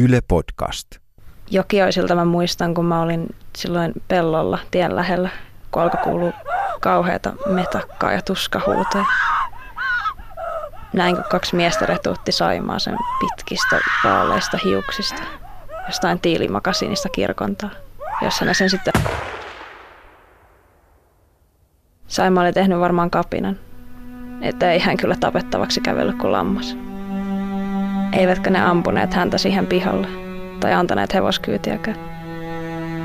Yle Podcast. Jokioisilta mä muistan, kun mä olin silloin pellolla tien lähellä, kun alkoi kuulua kauheata metakkaa ja tuskahuutoja. Näin kun kaksi miestä retuutti Saimaa sen pitkistä vaaleista hiuksista, jostain tiilimakasiinista kirkontaa, jossa ne sen sitten... Saima oli tehnyt varmaan kapinan, että ei hän kyllä tapettavaksi kävellyt kuin lammas. Eivätkä ne ampuneet häntä siihen pihalle tai antaneet hevoskyytiäkään,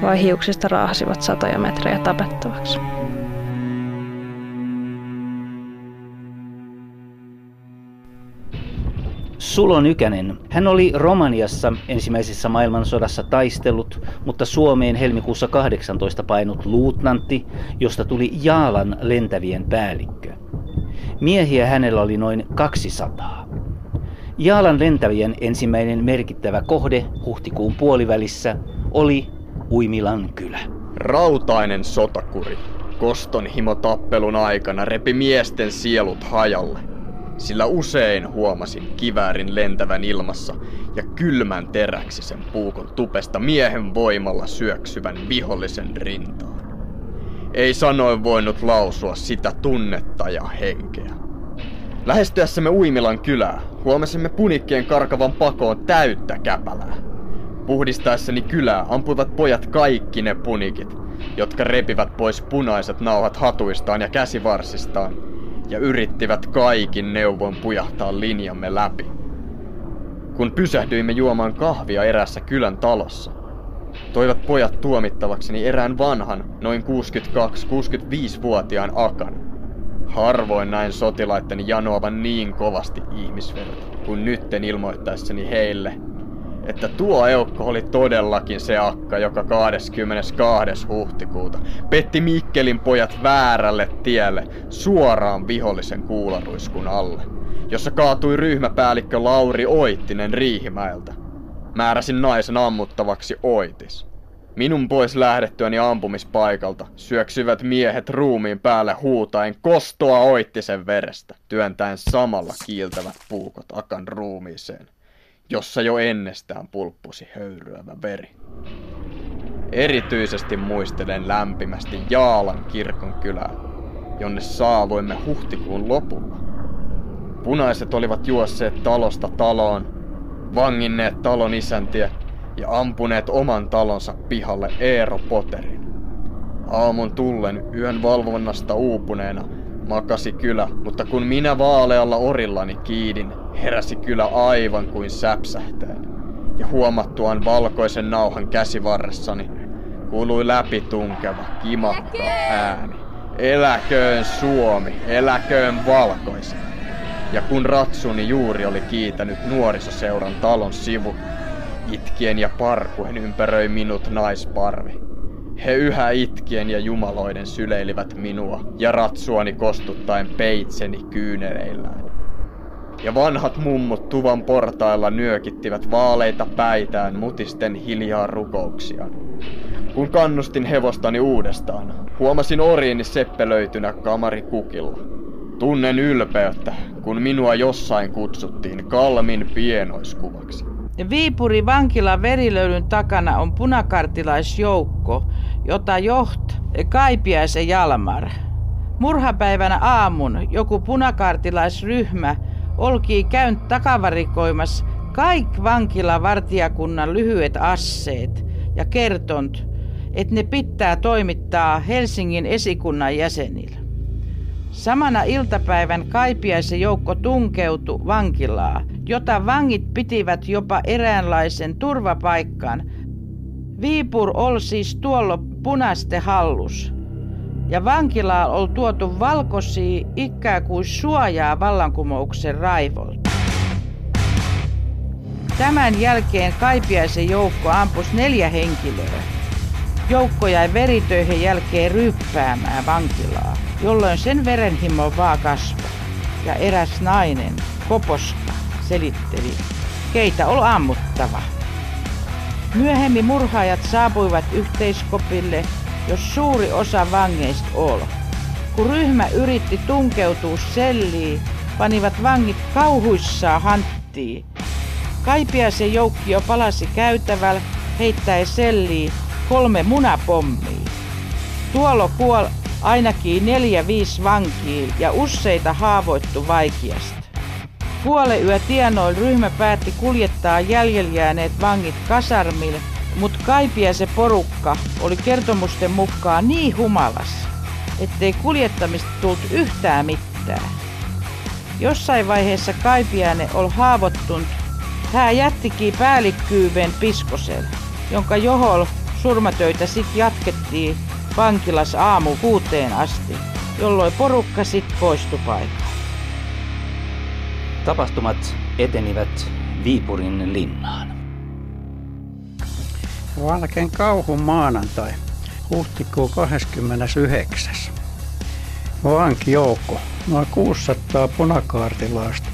vai hiuksista raahasivat satoja metrejä tapettavaksi. Sulo Nykänen. Hän oli Romaniassa ensimmäisessä maailmansodassa taistellut, mutta Suomeen helmikuussa 18 painut luutnantti, josta tuli Jaalan lentävien päällikkö. Miehiä hänellä oli noin 200. Jaalan lentävien ensimmäinen merkittävä kohde huhtikuun puolivälissä oli Uimilan kylä. Rautainen sotakuri. Koston himo tappelun aikana repi miesten sielut hajalle. Sillä usein huomasin kiväärin lentävän ilmassa ja kylmän teräksisen puukon tupesta miehen voimalla syöksyvän vihollisen rintaan. Ei sanoin voinut lausua sitä tunnetta ja henkeä. Lähestyessämme Uimilan kylää huomasimme punikkien karkavan pakoon täyttä käpälää. Puhdistaessani kylää ampuivat pojat kaikki ne punikit, jotka repivät pois punaiset nauhat hatuistaan ja käsivarsistaan ja yrittivät kaikin neuvon pujahtaa linjamme läpi. Kun pysähdyimme juomaan kahvia erässä kylän talossa, toivat pojat tuomittavakseni erään vanhan, noin 62-65-vuotiaan akan. Harvoin näin sotilaitteni janoavan niin kovasti ihmisverta, kuin nytten ilmoittaessani heille, että tuo eukko oli todellakin se akka, joka 22. huhtikuuta petti Mikkelin pojat väärälle tielle suoraan vihollisen kuularuiskun alle, jossa kaatui ryhmäpäällikkö Lauri Oittinen Riihimäeltä. Määräsin naisen ammuttavaksi Oitis. Minun pois lähdettyäni ampumispaikalta syöksyvät miehet ruumiin päälle huutaen kostoa Oittisen verestä, työntäen samalla kiiltävät puukot akan ruumiiseen jossa jo ennestään pulppusi höyryävä veri. Erityisesti muistelen lämpimästi Jaalan kirkon kylää, jonne saavuimme huhtikuun lopulla. Punaiset olivat juosseet talosta taloon, vanginneet talon isäntiä ja ampuneet oman talonsa pihalle Eero Poterin. Aamun tullen yön valvonnasta uupuneena makasi kylä, mutta kun minä vaalealla orillani kiidin, heräsi kylä aivan kuin säpsähtäen. Ja huomattuaan valkoisen nauhan käsivarressani, kuului läpi tunkeva, kimahtava ääni. Eläköön Suomi, eläköön valkoisen. Ja kun ratsuni juuri oli kiitänyt nuorisoseuran talon sivu, itkien ja parkuen ympäröi minut naisparvi. He yhä itkien ja jumaloiden syleilivät minua ja ratsuani kostuttaen peitseni kyyneleillään. Ja vanhat mummut tuvan portailla nyökittivät vaaleita päitään mutisten hiljaa rukouksia. Kun kannustin hevostani uudestaan, huomasin oriini seppelöitynä kamarikukilla. Tunnen ylpeyttä, kun minua jossain kutsuttiin kalmin pienoiskuvaksi. Viipuri vankilan verilöylyn takana on punakartilaisjoukko, jota johtaa Kaipiaisen Jalmar. Murhapäivänä aamun joku punakartilaisryhmä olkii käynyt takavarikoimassa kaikki vankilavartijakunnan lyhyet asseet ja kertont, että ne pitää toimittaa Helsingin esikunnan jäsenille. Samana iltapäivän Kaipiaisen joukko tunkeutui vankilaa, jota vangit pitivät jopa eräänlaisen turvapaikkaan. Viipur oli siis tuolla punaiste hallus. Ja vankilaa oli tuotu valkoisia ikään kuin suojaa vallankumouksen raivolta. Tämän jälkeen Kaipiaisen joukko ampus neljä henkilöä. Joukko jäi veritöihin jälkeen ryppäämään vankilaa jolloin sen verenhimo vaan kasvoi. Ja eräs nainen, Koposka, selitteli, keitä oli ammuttava. Myöhemmin murhaajat saapuivat yhteiskopille, jos suuri osa vangeista oli. Kun ryhmä yritti tunkeutua selliin, panivat vangit kauhuissaan hanttiin. Kaipiaisen joukkio palasi käytävällä, heittäen selliin kolme munapommia. Tuolo kuol ainakin neljä viisi vankia ja useita haavoittu vaikeasti. Puole yö tienoin ryhmä päätti kuljettaa jäljellä jääneet vangit kasarmille, mutta Kaipiaisen porukka oli kertomusten mukaan niin humalassa, ettei kuljettamista tullut yhtään mitään. Jossain vaiheessa Kaipiainen oli haavoittunut. Hän jättikin päällikkyyven piskoselle, jonka johol surmatöitä sitten jatkettiin vankilas aamu kuuteen asti, jolloin porukka sitten poistui paikalle. Tapahtumat etenivät Viipurin linnaan. Valken kauhun maanantai, huhtikuun 29. Vankijoukko, noin 600 punakaartilaista,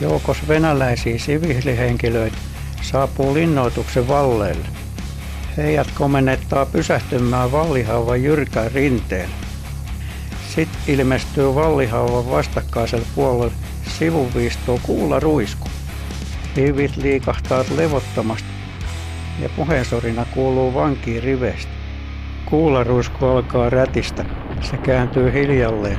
joukos venäläisiä siviilihenkilöitä saapuu linnoituksen valleille. Heidät komennettaa pysähtymään vallihauvan jyrkän rinteen. Sitten ilmestyy vallihauvan vastakkaiselle puolelle sivuviistoon kuulla ruisku. Rivit liikahtaa levottomasti ja puheensorina kuuluu vankiin riveistä. Kuularuisku alkaa rätistä. Se kääntyy hiljalleen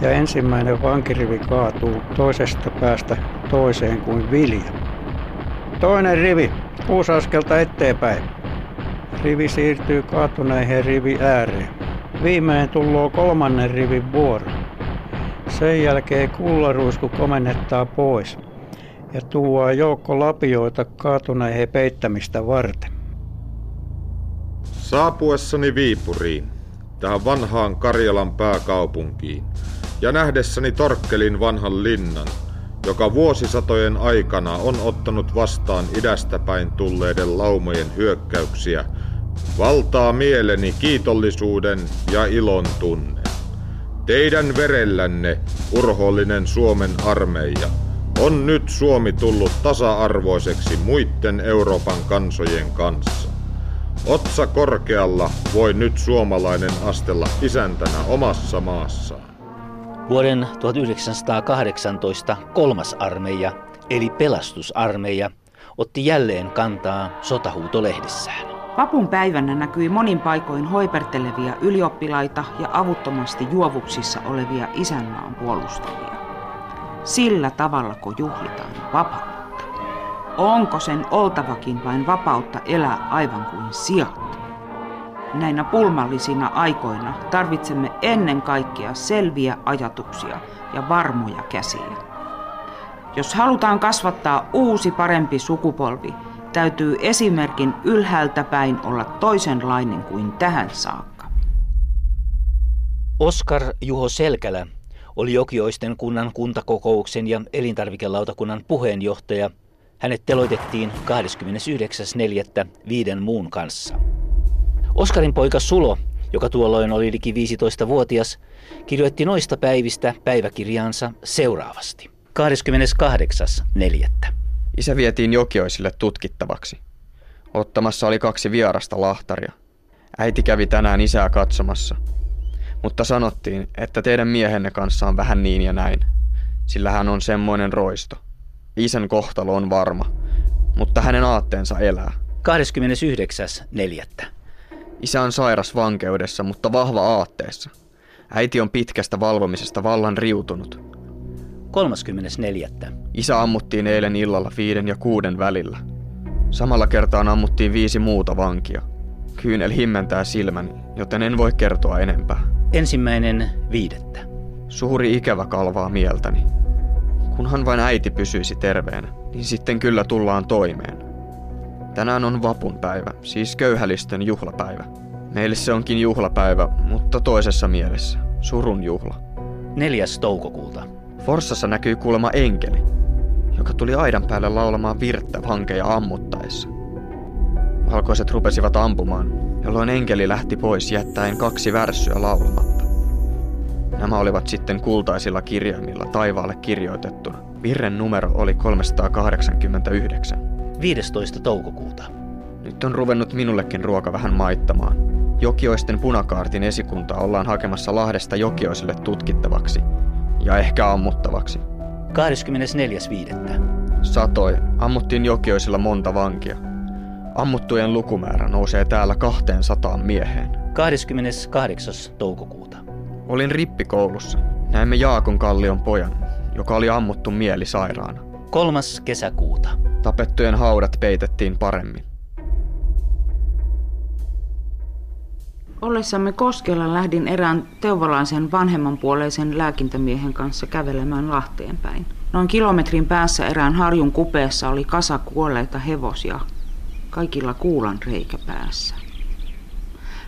ja ensimmäinen vankirivi kaatuu toisesta päästä toiseen kuin vilja. Toinen rivi, kuusi askelta eteenpäin. Rivi siirtyy kaatuneihin rivi ääreen. Viimein tulloo kolmannen rivin vuoro. Sen jälkeen kullaruisku komennettaa pois ja tuo joukko lapioita kaatuneihin peittämistä varten. Saapuessani Viipuriin, tähän vanhaan Karjalan pääkaupunkiin, ja nähdessäni Torkkelin vanhan linnan, joka vuosisatojen aikana on ottanut vastaan idästä päin tulleiden laumojen hyökkäyksiä, valtaa mieleni kiitollisuuden ja ilon tunne. Teidän verellänne, urhollinen Suomen armeija, on nyt Suomi tullut tasa-arvoiseksi muiden Euroopan kansojen kanssa. Otsa korkealla voi nyt suomalainen astella isäntänä omassa maassaan. Vuoden 1918 kolmas armeija, eli pelastusarmeija, otti jälleen kantaa sotahuutolehdessään. Vapun päivänä näkyi monin paikoin hoipertelevia ylioppilaita ja avuttomasti juovuksissa olevia isänmaan puolustavia. Sillä tavalla, kun juhlitaan vapautta. Onko sen oltavakin vain vapautta elää aivan kuin sijat? Näinä pulmallisina aikoina tarvitsemme ennen kaikkea selviä ajatuksia ja varmoja käsiä. Jos halutaan kasvattaa uusi parempi sukupolvi, täytyy esimerkin ylhäältä päin olla toisenlainen kuin tähän saakka. Oskar Juho Selkälä oli Jokioisten kunnan kuntakokouksen ja elintarvikelautakunnan puheenjohtaja. Hänet teloitettiin 29.4. viiden muun kanssa. Oskarin poika Sulo, joka tuolloin oli liki 15-vuotias, kirjoitti noista päivistä päiväkirjaansa seuraavasti. 28.4. Isä vietiin Jokioisille tutkittavaksi. Ottamassa oli kaksi vierasta lahtaria. Äiti kävi tänään isää katsomassa. Mutta sanottiin, että teidän miehenne kanssa on vähän niin ja näin, sillä hän on semmoinen roisto. Isän kohtalo on varma, mutta hänen aatteensa elää. 29.4. Isä on sairas vankeudessa, mutta vahva aatteessa. Äiti on pitkästä valvomisesta vallan riutunut. 34. Isä ammuttiin eilen illalla viiden ja kuuden välillä. Samalla kertaa ammuttiin viisi muuta vankia. Kyynel himmentää silmäni, joten en voi kertoa enempää. Ensimmäinen viidettä. Suuri ikävä kalvaa mieltäni. Kunhan vain äiti pysyisi terveenä, niin sitten kyllä tullaan toimeen. Tänään on vapun päivä, siis köyhälistön juhlapäivä. Meille se onkin juhlapäivä, mutta toisessa mielessä. Surun juhla. 4. toukokuuta. Forssassa näkyy kuulemma enkeli, joka tuli aidan päälle laulamaan virttä vankeja ammuttaessa. Valkoiset rupesivat ampumaan, jolloin enkeli lähti pois jättäen kaksi värssyä laulamatta. Nämä olivat sitten kultaisilla kirjaimilla taivaalle kirjoitettuna. Virren numero oli 389. 15. toukokuuta. Nyt on ruvennut minullekin ruoka vähän maittamaan. Jokioisten punakaartin esikuntaa ollaan hakemassa Lahdesta Jokioiselle tutkittavaksi ja ehkä ammuttavaksi. 24.5. Satoi, ammuttiin Jokioisilla monta vankia. Ammuttujen lukumäärä nousee täällä 200 mieheen. 28. toukokuuta. Olin rippikoulussa. Näimme Jaakon Kallion pojan, joka oli ammuttu mielisairaana. Kolmas kesäkuuta. Tapettujen haudat peitettiin paremmin. Ollessamme Koskella lähdin erään teuvalaisen vanhemmanpuoleisen lääkintämiehen kanssa kävelemään Lahteen päin. Noin kilometrin päässä erään harjun kupeessa oli kasa kuolleita hevosia, kaikilla kuulan reikä päässä.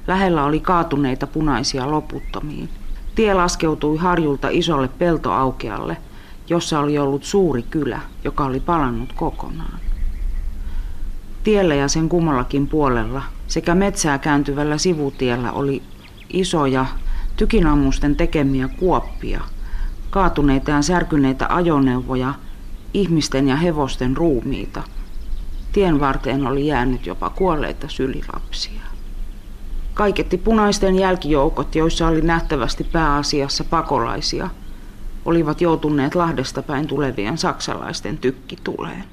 Lähellä oli kaatuneita punaisia loputtomiin. Tie laskeutui harjulta isolle peltoaukealle, jossa oli ollut suuri kylä, joka oli palannut kokonaan. Tiellä ja sen kummallakin puolella sekä metsää kääntyvällä sivutiellä oli isoja tykinammusten tekemiä kuoppia, kaatuneita ja särkyneitä ajoneuvoja, ihmisten ja hevosten ruumiita. Tien varteen oli jäänyt jopa kuolleita sylilapsia. Kaiketti punaisten jälkijoukot, joissa oli nähtävästi pääasiassa pakolaisia, olivat joutuneet Lahdesta päin tulevien saksalaisten tuleen.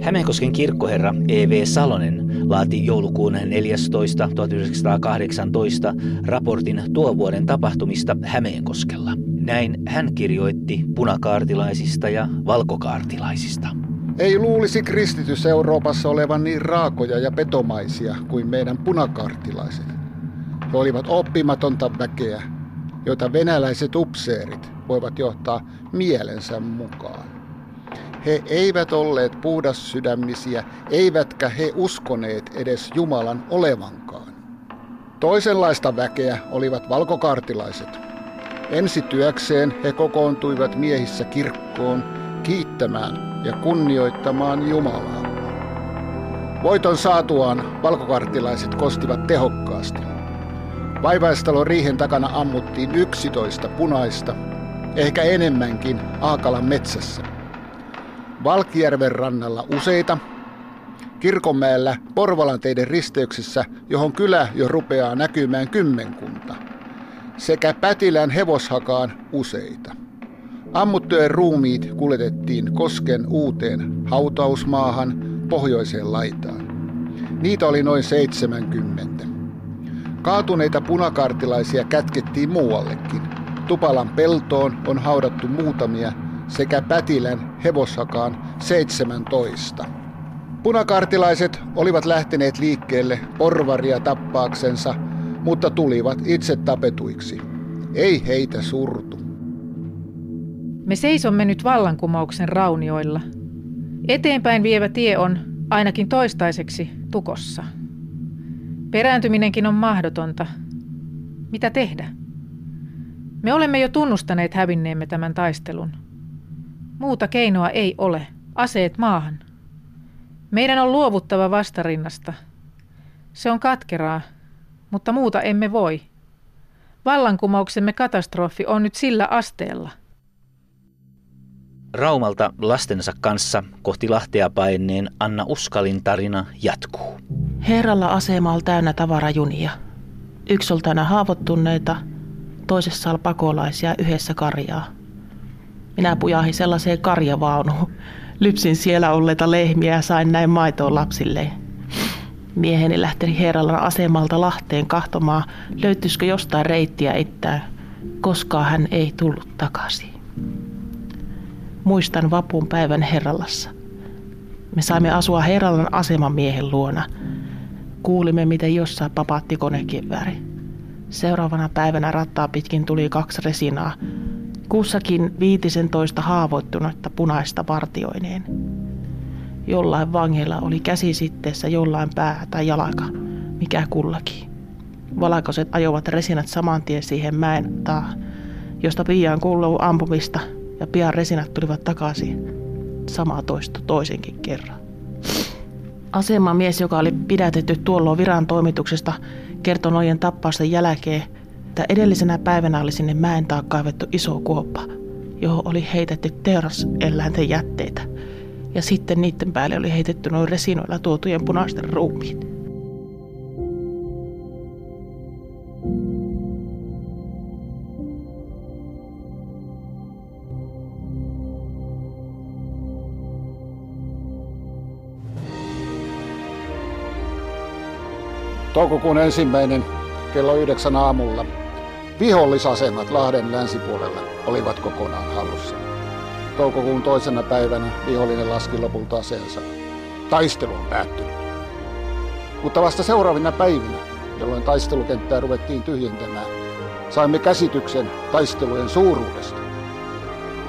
Hämeenkosken kirkkoherra E.V. Salonen laati joulukuun 14. 1918 raportin tuo vuoden tapahtumista Hämeenkoskella. Näin hän kirjoitti punakaartilaisista ja valkokaartilaisista. Ei luulisi kristitys Euroopassa olevan niin raakoja ja petomaisia kuin meidän punakaartilaiset. He olivat oppimatonta väkeä, joita venäläiset upseerit voivat johtaa mielensä mukaan. He eivät olleet puhdas sydämisiä, eivätkä he uskoneet edes Jumalan olevankaan. Toisenlaista väkeä olivat valkokartilaiset. Ensi työkseen he kokoontuivat miehissä kirkkoon kiittämään ja kunnioittamaan Jumalaa. Voiton saatuaan valkokartilaiset kostivat tehokkaasti. Vaivaistalon riihen takana ammuttiin 11 punaista, ehkä enemmänkin Aakalan metsässä. Valkijärven rannalla useita, Kirkonmäellä Porvalan teiden risteyksessä, johon kylä jo rupeaa näkymään kymmenkunta, sekä Pätilän hevoshakaan useita. Ammuttujen ruumiit kuljetettiin Kosken uuteen hautausmaahan pohjoiseen laitaan. Niitä oli noin 70. Kaatuneita punakartilaisia kätkettiin muuallekin. Tupalan peltoon on haudattu muutamia sekä Pätilän hevoshakaan 17. Punakartilaiset olivat lähteneet liikkeelle porvaria tappaaksensa, mutta tulivat itse tapetuiksi. Ei heitä surtu. Me seisomme nyt vallankumouksen raunioilla. Eteenpäin vievä tie on, ainakin toistaiseksi, tukossa. Perääntyminenkin on mahdotonta. Mitä tehdä? Me olemme jo tunnustaneet hävinneemme tämän taistelun. Muuta keinoa ei ole. Aseet maahan. Meidän on luovuttava vastarinnasta. Se on katkeraa, mutta muuta emme voi. Vallankumouksemme katastrofi on nyt sillä asteella. Raumalta lastensa kanssa kohti Lahtea paineen Anna Uskalin tarina jatkuu. Herralla asemalla täynnä tavarajunia. Yksi oli täynnä haavoittuneita, toisessa oli pakolaisia yhdessä karjaa. Minä pujahin sellaiseen karjavaunuun. Lypsin siellä olleita lehmiä ja sain näin maitoa lapsille. Mieheni lähteli Herrallan asemalta Lahteen kahtomaan, löytyisikö jostain reittiä ittää, koska hän ei tullut takaisin. Muistan vapun päivän Herrallassa. Me saimme asua Herrallan asemamiehen luona. Kuulimme, miten jossain papatti konekivääri. Seuraavana päivänä rattaa pitkin tuli kaksi resinaa, kussakin viitisentoista haavoittunutta punaista vartioineen. Jollain vangilla oli käsi sitteessä jollain pää tai jalka, mikä kullakin. Valkoiset ajoivat resinat saman tien siihen mäen taa, josta pian kuuluu ampumista ja pian resinat tulivat takaisin. Sama toisto toisenkin kerran. Asemamies, joka oli pidätetty tuolloin viran toimituksesta, kertoi noiden tappausten jälkeen, että edellisenä päivänä oli sinne mäen taa kaivettu iso kuoppa, johon oli heitetty teuraseläinten jätteitä. Ja sitten niiden päälle oli heitetty noin resinoilla tuotujen punaisten ruumiit. Toukokuun ensimmäinen kello yhdeksän aamulla vihollisasemat Lahden länsipuolella olivat kokonaan hallussa. Toukokuun toisena päivänä vihollinen laski lopulta aseensa. Taistelu on päättynyt. Mutta vasta seuraavina päivinä, jolloin taistelukenttää ruvettiin tyhjentämään, saimme käsityksen taistelujen suuruudesta.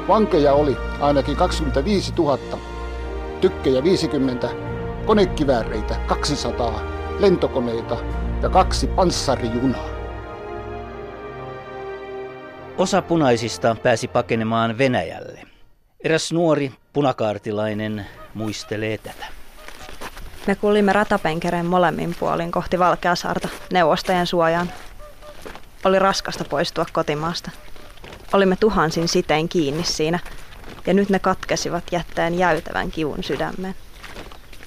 Vankeja oli ainakin 25 000, tykkejä 50, konekivääreitä 200, lentokoneita ja kaksi panssarijunaa. Osa punaisista pääsi pakenemaan Venäjälle. Eräs nuori punakaartilainen muistelee tätä. Me kuljimme ratapenkereen molemmin puolin kohti Valkeasaarta neuvostojen suojaan. Oli raskasta poistua kotimaasta. Olimme tuhansin sitein kiinni siinä, ja nyt ne katkesivat jättäen jäytävän kivun sydämeen.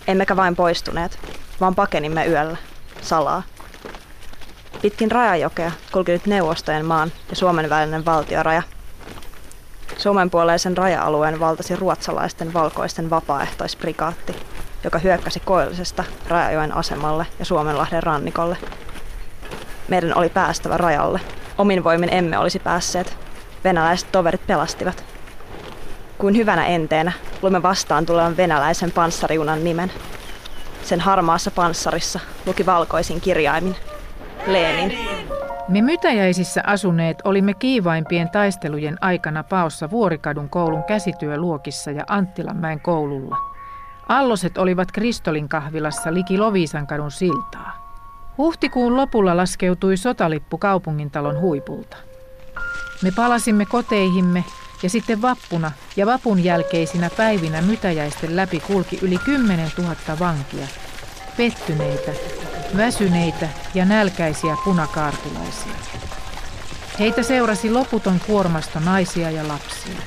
Emmekä vain poistuneet, vaan pakenimme yöllä, salaa. Pitkin rajajokea kulki nyt neuvostojen maan ja Suomen välinen valtioraja. Suomen puoleisen raja-alueen valtasi ruotsalaisten valkoisten vapaaehtoisprikaatti, joka hyökkäsi koillisesta Rajajoen asemalle ja Suomenlahden rannikolle. Meidän oli päästävä rajalle. Omin voimin emme olisi päässeet. Venäläiset toverit pelastivat. Kuin hyvänä enteenä luimme vastaan tulevan venäläisen panssariunan nimen. Sen harmaassa panssarissa luki valkoisin kirjaimin Lenin. Me mytäjäisissä asuneet olimme kiivaimpien taistelujen aikana paossa Vuorikadun koulun käsityöluokissa ja Anttilanmäen koululla. Alloset olivat Kristolin kahvilassa liki Loviisankadun siltaa. Huhtikuun lopulla laskeutui sotalippu kaupungintalon huipulta. Me palasimme koteihimme ja sitten vappuna ja vapun jälkeisinä päivinä mytäjäisten läpi kulki yli 10 000 vankia, pettyneitä, väsyneitä ja nälkäisiä punakaartilaisia. Heitä seurasi loputon kuormasto naisia ja lapsia.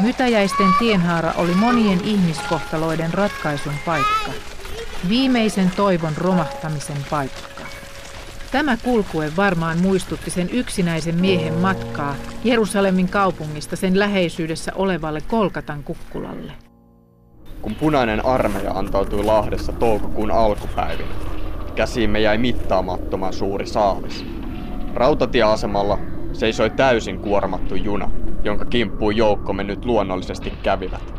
Mytäjäisten tienhaara oli monien ihmiskohtaloiden ratkaisun paikka, viimeisen toivon romahtamisen paikka. Tämä kulkue varmaan muistutti sen yksinäisen miehen matkaa Jerusalemin kaupungista sen läheisyydessä olevalle Kolkatan kukkulalle. Kun punainen armeija antautui Lahdessa toukokuun alkupäivinä, käsiimme jäi mittaamattoman suuri saalis. Rautatieasemalla seisoi täysin kuormattu juna, jonka kimppuun joukkomme nyt luonnollisesti kävivät.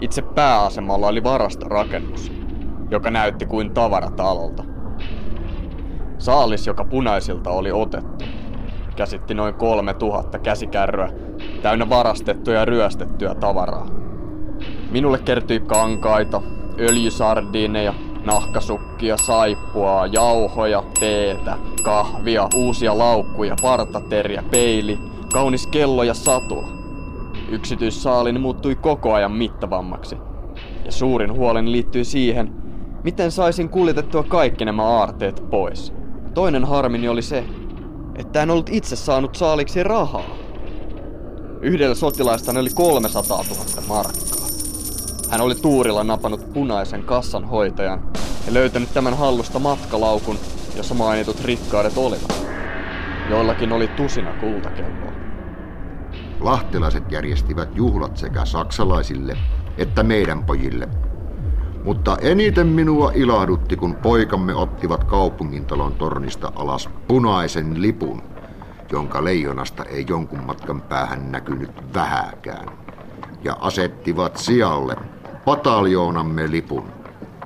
Itse pääasemalla oli varastorakennus, joka näytti kuin tavaratalolta. Saalis, joka punaisilta oli otettu, käsitti noin kolme tuhatta käsikärryä täynnä varastettuja ja ryöstettyä tavaraa. Minulle kertyi kankaita, öljysardiineja, nahkasukkia, saippua, jauhoja, teetä, kahvia, uusia laukkuja, partateriä, peili, kaunis kello ja satula. Yksityissaalin muuttui koko ajan mittavammaksi. Ja suurin huolen liittyi siihen, miten saisin kuljetettua kaikki nämä aarteet pois. Toinen harmini oli se, että en ollut itse saanut saaliksi rahaa. Yhdellä sotilaista oli 300 000 markkaa. Hän oli tuurilla napannut punaisen kassan hoitajan ja löytänyt tämän hallusta matkalaukun, jossa mainitut rikkaudet olivat. Joillakin oli tusina kultakelloa. Lahtelaiset järjestivät juhlat sekä saksalaisille että meidän pojille mutta eniten minua ilahdutti, kun poikamme ottivat kaupungintalon tornista alas punaisen lipun, jonka leijonasta ei jonkun matkan päähän näkynyt vähäkään, ja asettivat sijalle pataljoonamme lipun.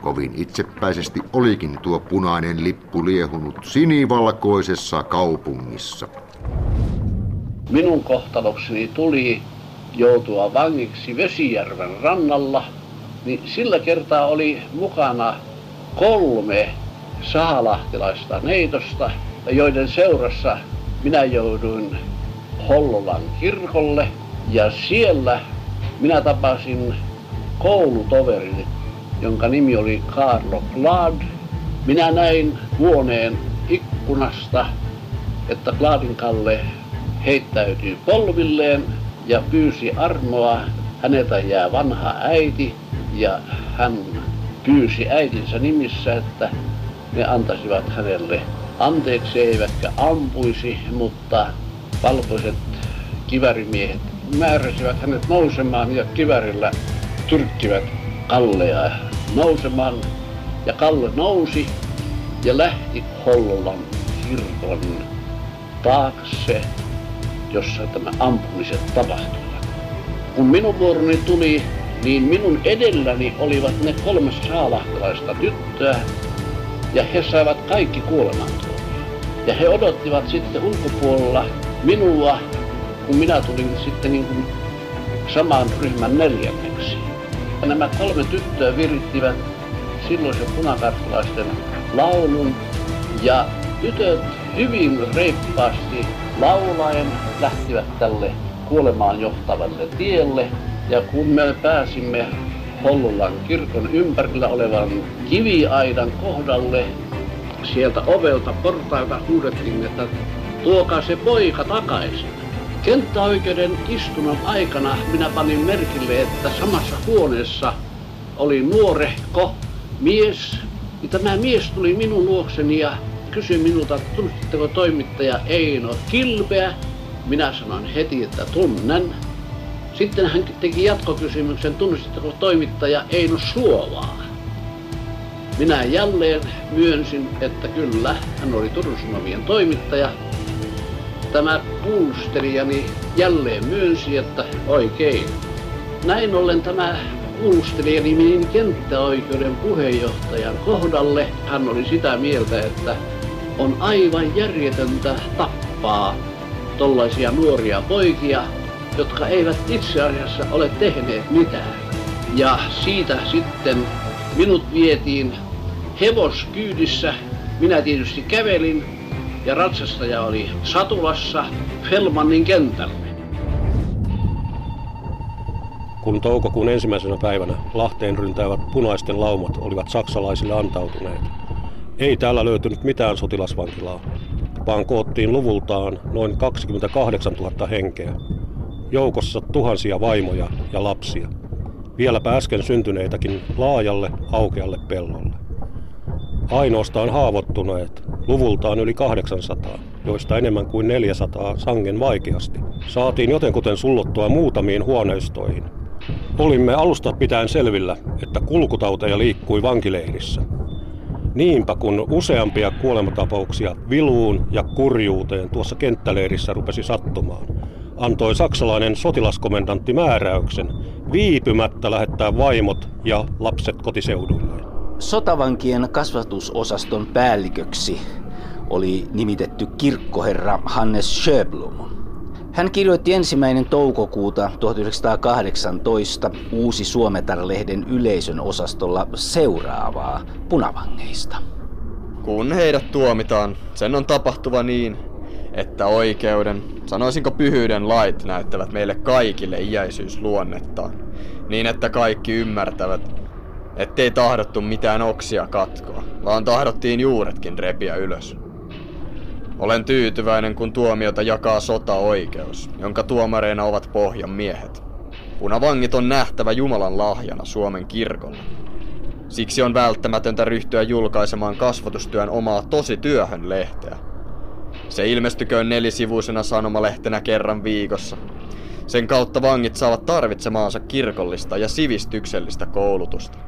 Kovin itsepäisesti olikin tuo punainen lippu liehunut sinivalkoisessa kaupungissa. Minun kohtalokseni tuli joutua vangiksi Vesijärven rannalla – niin sillä kertaa oli mukana kolme sahalahtilaista neitosta, joiden seurassa minä jouduin Hollolan kirkolle ja siellä minä tapasin koulutoverini, jonka nimi oli Carlo Glad. Minä näin huoneen ikkunasta, että Gladin Kalle heittäytyi polvilleen ja pyysi armoa. Häneltä jää vanha äiti, ja hän pyysi äitinsä nimissä, että ne antaisivat hänelle anteeksi eivätkä ampuisi, mutta valkoiset kivärimiehet määräsivät hänet nousemaan ja kivärillä tyrkkivät Kallea nousemaan. Ja Kalle nousi ja lähti Hollolan kirkon taakse, jossa tämä ampumiset tapahtuivat. Kun minun vuoroni tuli, niin minun edelläni olivat ne kolme saalahtalaista tyttöä, ja he saivat kaikki kuolemantuomio. Ja he odottivat sitten ulkopuolella minua, kun minä tulin sitten niin kuin saman ryhmän neljänneksi. Ja nämä kolme tyttöä virittivät silloisen punakarttalaisten laulun ja tytöt hyvin reippaasti laulaen lähtivät tälle kuolemaan johtavalle tielle. Ja kun me pääsimme Hollolan kirkon ympärillä olevan kiviaidan kohdalle, sieltä ovelta portailta huudettiin, että tuokaa se poika takaisin. Kenttäoikeuden istunnon aikana minä panin merkille, että samassa huoneessa oli nuorehko mies. Ja tämä mies tuli minun luokseni ja kysyi minulta, tunnistitteko toimittaja Eino Kilpeä. Minä sanoin heti, että tunnen. Sitten hän teki jatkokysymyksen, tunnistitteko toimittaja Eino Suovaa. Minä jälleen myönsin, että kyllä, hän oli Turun Sanomien toimittaja. Tämä kuulustelijani jälleen myönsi, että oikein. Näin ollen tämä kuulustelijani meni kenttäoikeuden puheenjohtajan kohdalle. Hän oli sitä mieltä, että on aivan järjetöntä tappaa tollaisia nuoria poikia, jotka eivät itse asiassa ole tehneet mitään. Ja siitä sitten minut vietiin hevoskyydissä. Minä tietysti kävelin ja ratsastaja oli satulassa Felmannin kentälle. Kun toukokuun ensimmäisenä päivänä Lahteen ryntäävät punaisten laumat olivat saksalaisille antautuneet, ei täällä löytynyt mitään sotilasvankilaa, vaan koottiin luvultaan noin 28 000 henkeä. Joukossa tuhansia vaimoja ja lapsia. Vieläpä äsken syntyneitäkin laajalle, aukealle pellolle. Ainoastaan haavoittuneet, luvultaan yli 800, joista enemmän kuin 400 sangen vaikeasti, saatiin jotenkuten sullottua muutamiin huoneistoihin. Olimme alusta pitäen selvillä, että kulkutauteja liikkui vankileirissä. Niinpä kun useampia kuolematapauksia viluun ja kurjuuteen tuossa kenttäleirissä rupesi sattumaan, antoi saksalainen sotilaskomendantti määräyksen viipymättä lähettää vaimot ja lapset kotiseuduilleen. Sotavankien kasvatusosaston päälliköksi oli nimitetty kirkkoherra Hannes Schöblum. Hän kirjoitti ensimmäinen toukokuuta 1918 Uusi Suometar-lehden yleisön osastolla seuraavaa punavangeista. Kun heidät tuomitaan, sen on tapahtuva niin, että oikeuden, sanoisinko pyhyyden lait näyttävät meille kaikille iäisyysluonnettaan, niin että kaikki ymmärtävät, ettei tahdottu mitään oksia katkoa, vaan tahdottiin juuretkin repiä ylös. Olen tyytyväinen, kun tuomiota jakaa sota-oikeus, jonka tuomareina ovat pohjan miehet. Punavangit on nähtävä Jumalan lahjana Suomen kirkolle. Siksi on välttämätöntä ryhtyä julkaisemaan kasvatustyön omaa tosi työhön lehteä. Se ilmestyköön nelisivuisena sanomalehtenä kerran viikossa. Sen kautta vangit saavat tarvitsemaansa kirkollista ja sivistyksellistä koulutusta.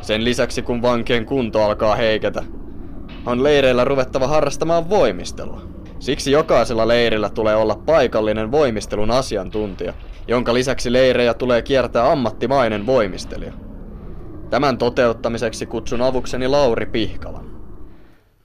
Sen lisäksi kun vankien kunto alkaa heiketä, on leireillä ruvettava harrastamaan voimistelua. Siksi jokaisella leirillä tulee olla paikallinen voimistelun asiantuntija, jonka lisäksi leirejä tulee kiertää ammattimainen voimistelija. Tämän toteuttamiseksi kutsun avukseni Lauri Pihkalan.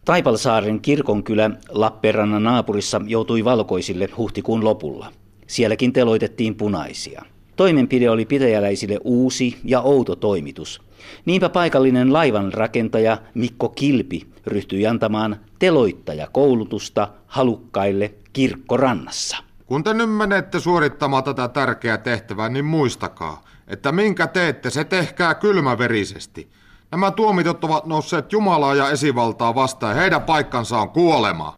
Taipalsaaren kirkonkylä Lappeenrannan naapurissa joutui valkoisille huhtikuun lopulla. Sielläkin teloitettiin punaisia. Toimenpide oli pitäjäläisille uusi ja outo toimitus. Niinpä paikallinen laivanrakentaja Mikko Kilpi ryhtyi antamaan teloittajakoulutusta halukkaille kirkkorannassa. Kun te nyt menette suorittamaan tätä tärkeää tehtävää, niin muistakaa, että minkä teette, se tehkää kylmäverisesti. Nämä tuomitot ovat nousseet Jumalaa ja esivaltaa vastaan ja heidän paikkansa on kuolema.